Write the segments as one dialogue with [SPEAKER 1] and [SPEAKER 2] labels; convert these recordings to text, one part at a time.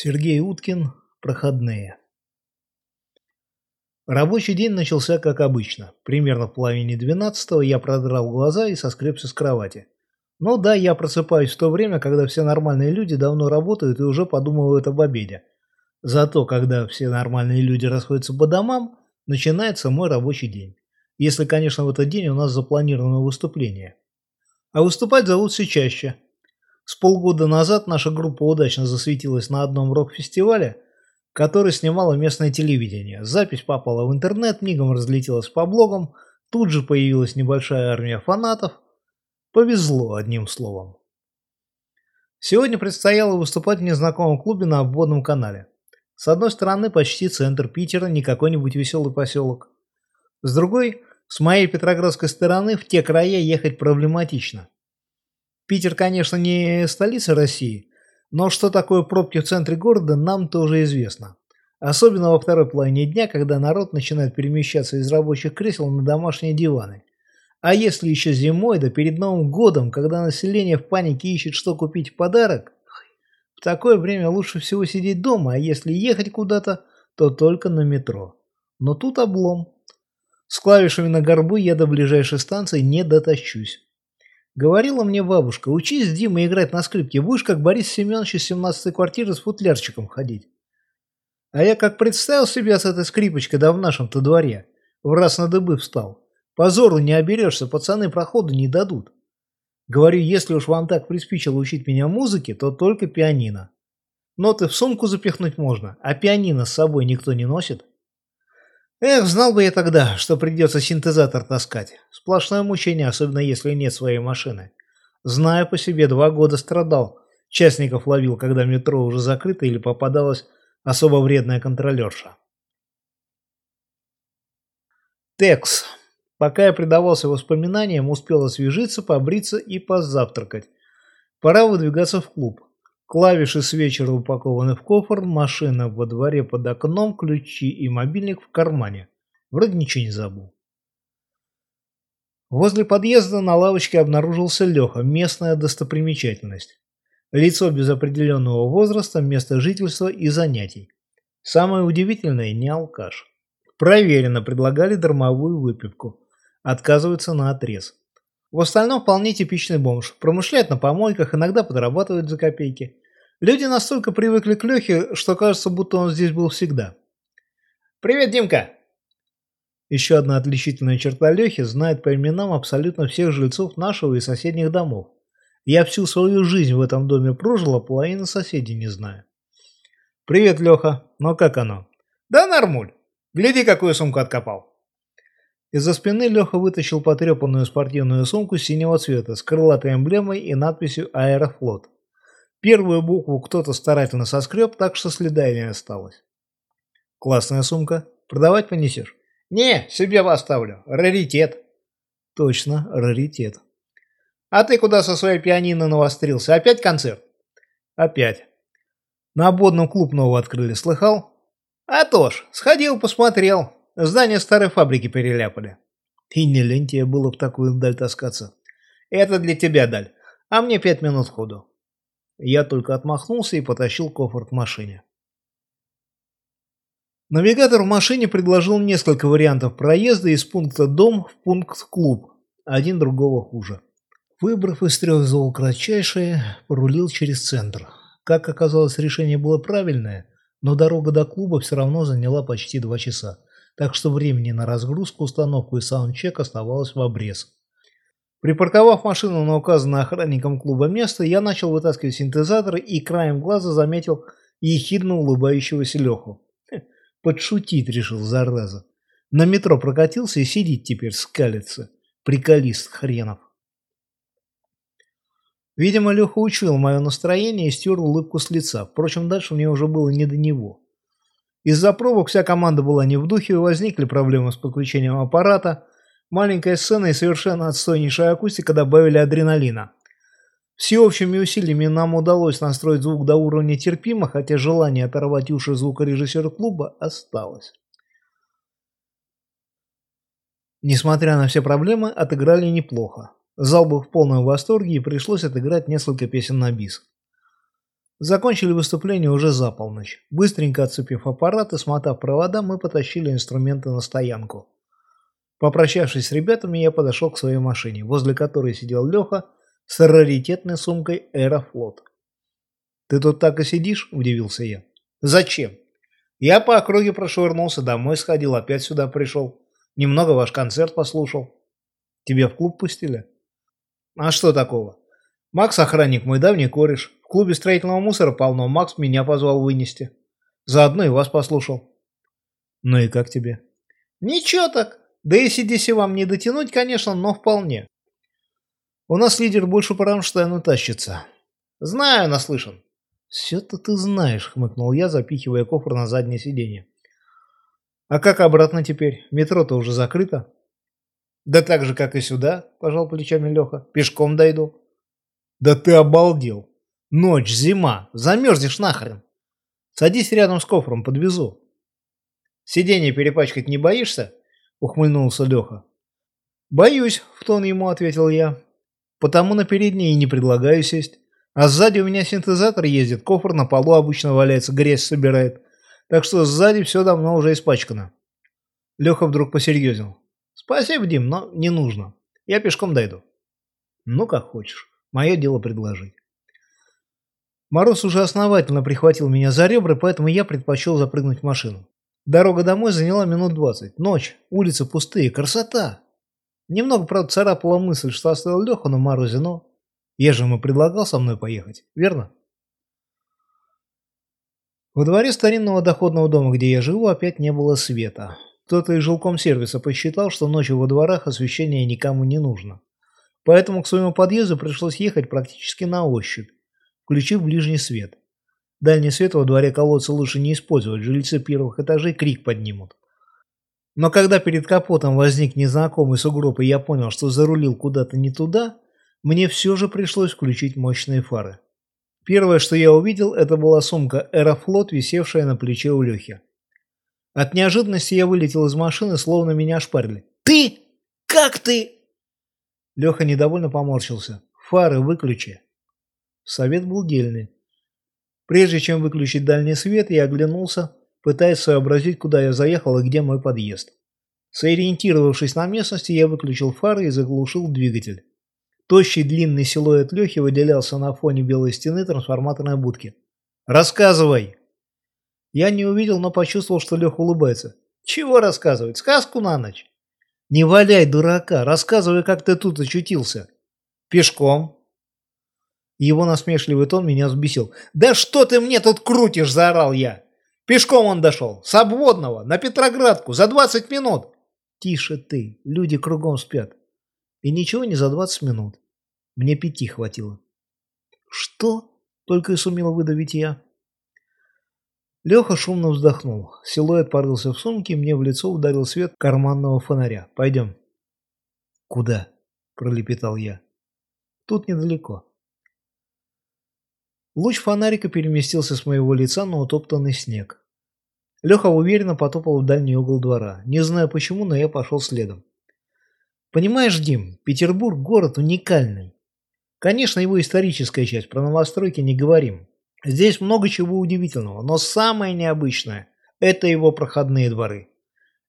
[SPEAKER 1] Сергей Уткин. Проходные. Рабочий день начался как обычно. Примерно в половине двенадцатого я продрал глаза и соскребся с кровати. Ну да, я просыпаюсь в то время, когда все нормальные люди давно работают и уже подумывают об обеде. Зато, когда все нормальные люди расходятся по домам, начинается мой рабочий день. Если, конечно, в этот день у нас запланировано выступление. А выступать зовут все чаще – с полгода назад наша группа удачно засветилась на одном рок-фестивале, который снимало местное телевидение. Запись попала в интернет, мигом разлетелась по блогам, тут же появилась небольшая армия фанатов. Повезло, одним словом. Сегодня предстояло выступать в незнакомом клубе на обводном канале. С одной стороны, почти центр Питера, не какой-нибудь веселый поселок. С другой, с моей петроградской стороны, в те края ехать проблематично. Питер, конечно, не столица России, но что такое пробки в центре города, нам тоже известно. Особенно во второй половине дня, когда народ начинает перемещаться из рабочих кресел на домашние диваны. А если еще зимой, да перед Новым годом, когда население в панике ищет, что купить в подарок, в такое время лучше всего сидеть дома, а если ехать куда-то, то только на метро. Но тут облом. С клавишами на горбу я до ближайшей станции не дотащусь. Говорила мне бабушка, учись, Дима, играть на скрипке, будешь как Борис Семенович из 17-й квартиры с футлярчиком ходить. А я как представил себя с этой скрипочкой, да в нашем-то дворе, в раз на дыбы встал. Позору не оберешься, пацаны проходу не дадут. Говорю, если уж вам так приспичило учить меня музыке, то только пианино. Ноты в сумку запихнуть можно, а пианино с собой никто не носит. Эх, знал бы я тогда, что придется синтезатор таскать. Сплошное мучение, особенно если нет своей машины. Знаю по себе, два года страдал. Частников ловил, когда метро уже закрыто или попадалась особо вредная контролерша. Текс. Пока я предавался воспоминаниям, успел освежиться, побриться и позавтракать. Пора выдвигаться в клуб. Клавиши с вечера упакованы в кофр, машина во дворе под окном, ключи и мобильник в кармане. Вроде ничего не забыл. Возле подъезда на лавочке обнаружился Леха, местная достопримечательность. Лицо без определенного возраста, место жительства и занятий. Самое удивительное – не алкаш. Проверено, предлагали дармовую выпивку. Отказываются на отрез. В остальном вполне типичный бомж. Промышляет на помойках, иногда подрабатывает за копейки. Люди настолько привыкли к Лехе, что кажется, будто он здесь был всегда. «Привет, Димка!» Еще одна отличительная черта Лехи знает по именам абсолютно всех жильцов нашего и соседних домов. Я всю свою жизнь в этом доме прожил, а половину соседей не знаю. «Привет, Леха. Ну как оно?» «Да нормуль. Гляди, какую сумку откопал». Из-за спины Леха вытащил потрепанную спортивную сумку синего цвета с крылатой эмблемой и надписью «Аэрофлот». Первую букву кто-то старательно соскреб, так что следа не осталось. «Классная сумка. Продавать понесешь?» «Не, себе оставлю. Раритет». «Точно, раритет». «А ты куда со своей пианино навострился? Опять концерт?» «Опять. На ободном клуб новый открыли, слыхал?» «А то ж, сходил, посмотрел. Здание старой фабрики переляпали. И не лень тебе было в такую даль таскаться. Это для тебя даль, а мне пять минут ходу. Я только отмахнулся и потащил кофр к машине. Навигатор в машине предложил несколько вариантов проезда из пункта «Дом» в пункт «Клуб», один другого хуже. Выбрав из трех зол кратчайшее, порулил через центр. Как оказалось, решение было правильное, но дорога до клуба все равно заняла почти два часа так что времени на разгрузку, установку и саундчек оставалось в обрез. Припарковав машину на указанное охранником клуба место, я начал вытаскивать синтезатор и краем глаза заметил ехидно улыбающегося Леху. Подшутить решил, зараза. На метро прокатился и сидит теперь, скалится. Приколист хренов. Видимо, Леха учил мое настроение и стер улыбку с лица. Впрочем, дальше мне уже было не до него. Из-за пробок вся команда была не в духе, возникли проблемы с подключением аппарата. Маленькая сцена и совершенно отстойнейшая акустика добавили адреналина. Всеобщими усилиями нам удалось настроить звук до уровня терпимо, хотя желание оторвать уши звукорежиссера клуба осталось. Несмотря на все проблемы, отыграли неплохо. Зал был в полном восторге и пришлось отыграть несколько песен на бис. Закончили выступление уже за полночь. Быстренько отцепив аппарат и смотав провода, мы потащили инструменты на стоянку. Попрощавшись с ребятами, я подошел к своей машине, возле которой сидел Леха с раритетной сумкой «Аэрофлот». «Ты тут так и сидишь?» – удивился я. «Зачем?» «Я по округе прошвырнулся, домой сходил, опять сюда пришел. Немного ваш концерт послушал». «Тебя в клуб пустили?» «А что такого? Макс охранник, мой давний кореш. Клубе строительного мусора полно, Макс меня позвал вынести. Заодно и вас послушал». «Ну и как тебе?» «Ничего так. Да и CDC вам не дотянуть, конечно, но вполне. У нас лидер больше по Рамштайну тащится. Знаю, наслышан. Все-то ты знаешь, хмыкнул я, запихивая кофр на заднее сиденье. А как обратно теперь? Метро-то уже закрыто. Да так же, как и сюда, пожал плечами Леха. Пешком дойду. Да ты обалдел. Ночь, зима, замерзнешь нахрен. Садись рядом с кофром, подвезу. Сиденье перепачкать не боишься? Ухмыльнулся Леха. Боюсь, в тон ему ответил я. Потому на передней и не предлагаю сесть. А сзади у меня синтезатор ездит, кофр на полу обычно валяется, грязь собирает. Так что сзади все давно уже испачкано. Леха вдруг посерьезнел. Спасибо, Дим, но не нужно. Я пешком дойду. Ну, как хочешь. Мое дело предложить. Мороз уже основательно прихватил меня за ребра, поэтому я предпочел запрыгнуть в машину. Дорога домой заняла минут двадцать. Ночь, улицы пустые, красота. Немного, правда, царапала мысль, что оставил Леху на морозе, но... Я же ему предлагал со мной поехать, верно? Во дворе старинного доходного дома, где я живу, опять не было света. Кто-то из жилком сервиса посчитал, что ночью во дворах освещение никому не нужно. Поэтому к своему подъезду пришлось ехать практически на ощупь, включив ближний свет. Дальний свет во дворе колодца лучше не использовать, жильцы первых этажей крик поднимут. Но когда перед капотом возник незнакомый сугроб, и я понял, что зарулил куда-то не туда, мне все же пришлось включить мощные фары. Первое, что я увидел, это была сумка «Аэрофлот», висевшая на плече у Лехи. От неожиданности я вылетел из машины, словно меня ошпарили. «Ты? Как ты?» Леха недовольно поморщился. «Фары выключи». Совет был дельный. Прежде чем выключить дальний свет, я оглянулся, пытаясь сообразить, куда я заехал и где мой подъезд. Сориентировавшись на местности, я выключил фары и заглушил двигатель. Тощий длинный силуэт Лехи выделялся на фоне белой стены трансформаторной будки. «Рассказывай!» Я не увидел, но почувствовал, что Леха улыбается. «Чего рассказывать? Сказку на ночь?» «Не валяй, дурака! Рассказывай, как ты тут очутился!» «Пешком!» Его насмешливый тон меня взбесил. «Да что ты мне тут крутишь?» – заорал я. «Пешком он дошел. С обводного. На Петроградку. За 20 минут». «Тише ты. Люди кругом спят». И ничего не за 20 минут. Мне пяти хватило. «Что?» – только и сумел выдавить я. Леха шумно вздохнул. Силуэт порылся в сумке, мне в лицо ударил свет карманного фонаря. «Пойдем». «Куда?» – пролепетал я. «Тут недалеко». Луч фонарика переместился с моего лица на утоптанный снег. Леха уверенно потопал в дальний угол двора. Не знаю почему, но я пошел следом. Понимаешь, Дим, Петербург город уникальный. Конечно, его историческая часть, про новостройки не говорим. Здесь много чего удивительного, но самое необычное – это его проходные дворы.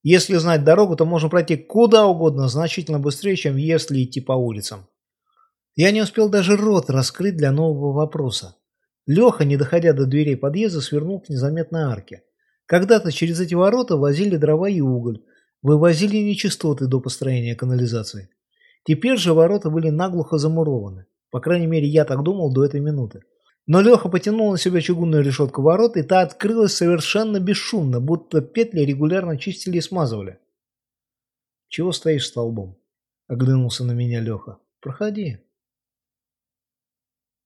[SPEAKER 1] Если знать дорогу, то можно пройти куда угодно, значительно быстрее, чем если идти по улицам. Я не успел даже рот раскрыть для нового вопроса. Леха, не доходя до дверей подъезда, свернул к незаметной арке. Когда-то через эти ворота возили дрова и уголь, вывозили нечистоты до построения канализации. Теперь же ворота были наглухо замурованы. По крайней мере, я так думал до этой минуты. Но Леха потянул на себя чугунную решетку ворот, и та открылась совершенно бесшумно, будто петли регулярно чистили и смазывали. «Чего стоишь столбом?» – оглянулся на меня Леха. «Проходи».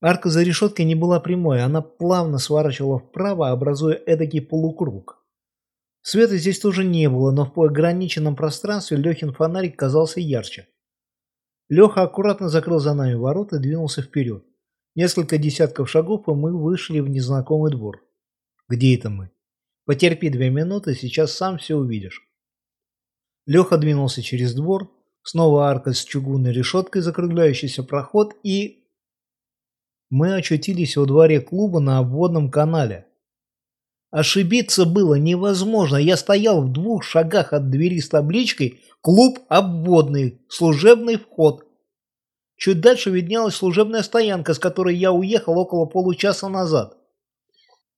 [SPEAKER 1] Арка за решеткой не была прямой, она плавно сворачивала вправо, образуя эдакий полукруг. Света здесь тоже не было, но в ограниченном пространстве Лехин фонарик казался ярче. Леха аккуратно закрыл за нами ворота и двинулся вперед. Несколько десятков шагов, и мы вышли в незнакомый двор. Где это мы? Потерпи две минуты, сейчас сам все увидишь. Леха двинулся через двор, снова арка с чугунной решеткой, закругляющийся проход и Мы очутились во дворе клуба на обводном канале. Ошибиться было невозможно. Я стоял в двух шагах от двери с табличкой «Клуб обводный. Служебный вход». Чуть дальше виднелась служебная стоянка, с которой я уехал около получаса назад.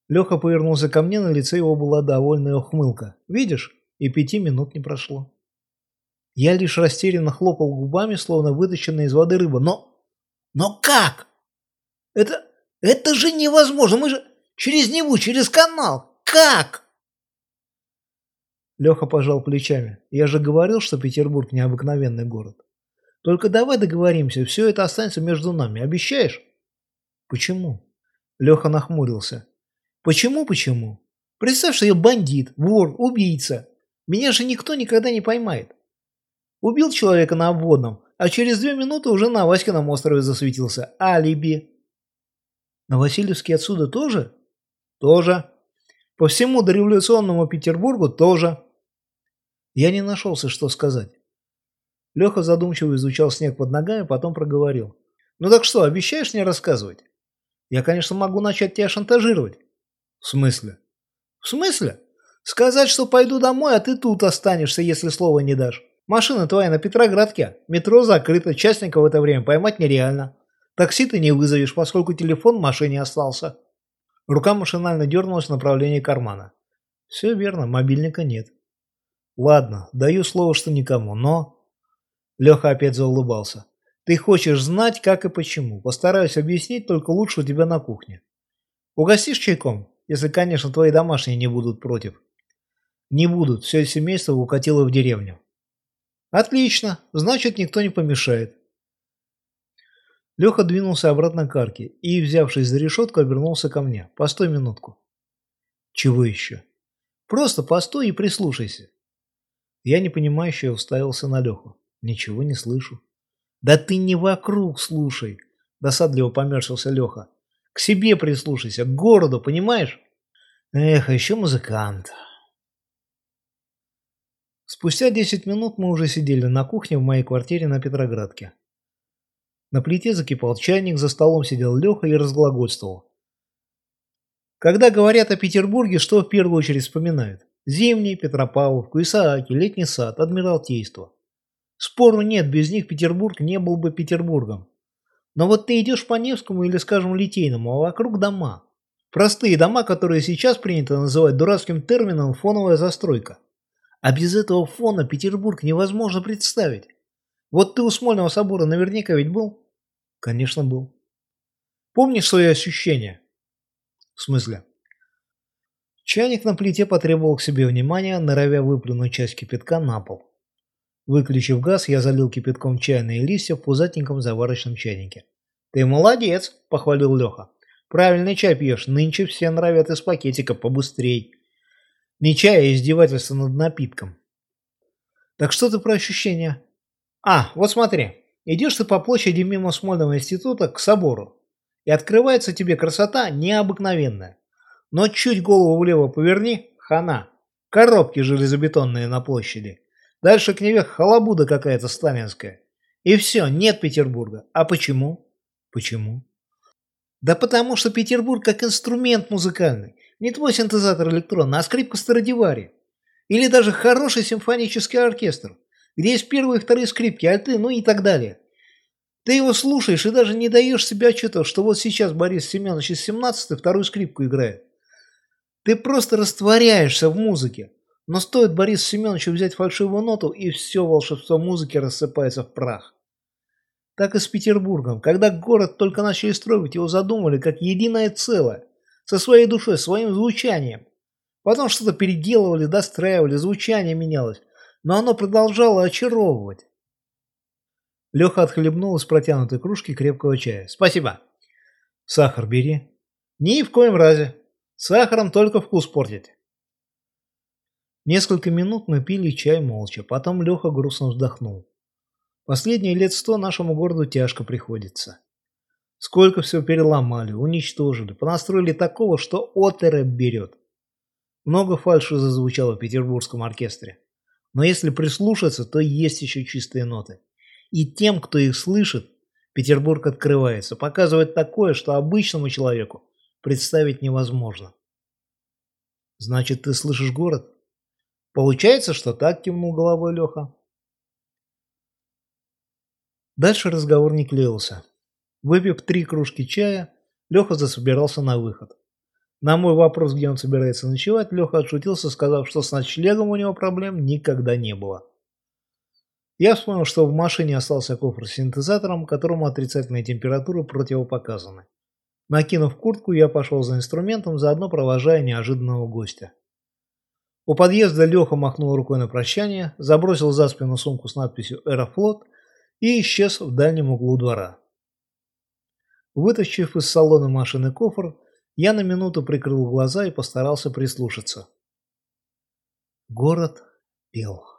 [SPEAKER 1] Леха повернулся ко мне, на лице его была довольная ухмылка. «Видишь, и пяти минут не прошло». Я лишь растерянно хлопал губами, словно вытащенная из воды рыба. «Но... но как? Это... это же невозможно! Мы же через Неву, через канал! Как?» Леха пожал плечами. «Я же говорил, что Петербург необыкновенный город. Только давай договоримся, все это останется между нами. Обещаешь?» «Почему?» Леха нахмурился. Почему, почему? Представь, что я бандит, вор, убийца. Меня же никто никогда не поймает. Убил человека на обводном, а через две минуты уже на Васькином острове засветился. Алиби. На Васильевске отсюда тоже? Тоже. По всему дореволюционному Петербургу тоже. Я не нашелся, что сказать. Леха задумчиво изучал снег под ногами, потом проговорил. «Ну так что, обещаешь мне рассказывать? Я, конечно, могу начать тебя шантажировать. В смысле? В смысле? Сказать, что пойду домой, а ты тут останешься, если слова не дашь. Машина твоя на Петроградке. Метро закрыто, частника в это время поймать нереально. Такси ты не вызовешь, поскольку телефон в машине остался. Рука машинально дернулась в направлении кармана. Все верно, мобильника нет. Ладно, даю слово, что никому, но... Леха опять заулыбался. Ты хочешь знать, как и почему. Постараюсь объяснить, только лучше у тебя на кухне. Угостишь чайком? Если, конечно, твои домашние не будут против. Не будут, все семейство укатило в деревню. Отлично, значит, никто не помешает. Леха двинулся обратно к арке и, взявшись за решетку, обернулся ко мне. Постой минутку. Чего еще? Просто постой и прислушайся. Я непонимающе уставился на Леху. Ничего не слышу. Да ты не вокруг слушай, досадливо помершился Леха. К себе прислушайся, к городу, понимаешь? Эх, а еще музыкант. Спустя 10 минут мы уже сидели на кухне в моей квартире на Петроградке. На плите закипал чайник, за столом сидел Леха и разглагольствовал. Когда говорят о Петербурге, что в первую очередь вспоминают? Зимний, Петропавловку, Исааки, Летний сад, Адмиралтейство. Спору нет, без них Петербург не был бы Петербургом. Но вот ты идешь по Невскому или, скажем, Литейному, а вокруг дома. Простые дома, которые сейчас принято называть дурацким термином «фоновая застройка». А без этого фона Петербург невозможно представить. Вот ты у Смольного собора наверняка ведь был? Конечно, был. Помнишь свои ощущения? В смысле? Чайник на плите потребовал к себе внимания, норовя выплюнуть часть кипятка на пол. Выключив газ, я залил кипятком чайные листья в пузатеньком заварочном чайнике. «Ты молодец!» – похвалил Леха. «Правильный чай пьешь, нынче все нравят из пакетика побыстрей. Не чай, а издевательство над напитком». «Так что ты про ощущения?» «А, вот смотри, идешь ты по площади мимо Смольного института к собору, и открывается тебе красота необыкновенная. Но чуть голову влево поверни – хана. Коробки железобетонные на площади». Дальше к Неве халабуда какая-то сталинская. И все, нет Петербурга. А почему? Почему? Да потому что Петербург как инструмент музыкальный. Не твой синтезатор электронный, а скрипка Страдивари. Или даже хороший симфонический оркестр, где есть первые и вторые скрипки, альты, ну и так далее. Ты его слушаешь и даже не даешь себе отчета, что вот сейчас Борис Семенович из 17 вторую скрипку играет. Ты просто растворяешься в музыке. Но стоит Борису Семеновичу взять фальшивую ноту, и все волшебство музыки рассыпается в прах. Так и с Петербургом. Когда город только начали строить, его задумали как единое целое, со своей душой, своим звучанием. Потом что-то переделывали, достраивали, звучание менялось, но оно продолжало очаровывать. Леха отхлебнул из протянутой кружки крепкого чая. «Спасибо». «Сахар бери». «Ни в коем разе. Сахаром только вкус портить». Несколько минут мы пили чай молча, потом Леха грустно вздохнул. Последние лет сто нашему городу тяжко приходится. Сколько всего переломали, уничтожили, понастроили такого, что отереп берет. Много фальши зазвучало в петербургском оркестре. Но если прислушаться, то есть еще чистые ноты. И тем, кто их слышит, Петербург открывается, показывает такое, что обычному человеку представить невозможно. Значит, ты слышишь город? Получается, что так кивнул головой Леха. Дальше разговор не клеился. Выпив три кружки чая, Леха засобирался на выход. На мой вопрос, где он собирается ночевать, Леха отшутился, сказав, что с ночлегом у него проблем никогда не было. Я вспомнил, что в машине остался кофр с синтезатором, которому отрицательные температуры противопоказаны. Накинув куртку, я пошел за инструментом, заодно провожая неожиданного гостя. У подъезда Леха махнул рукой на прощание, забросил за спину сумку с надписью «Аэрофлот» и исчез в дальнем углу двора. Вытащив из салона машины кофр, я на минуту прикрыл глаза и постарался прислушаться. Город пел.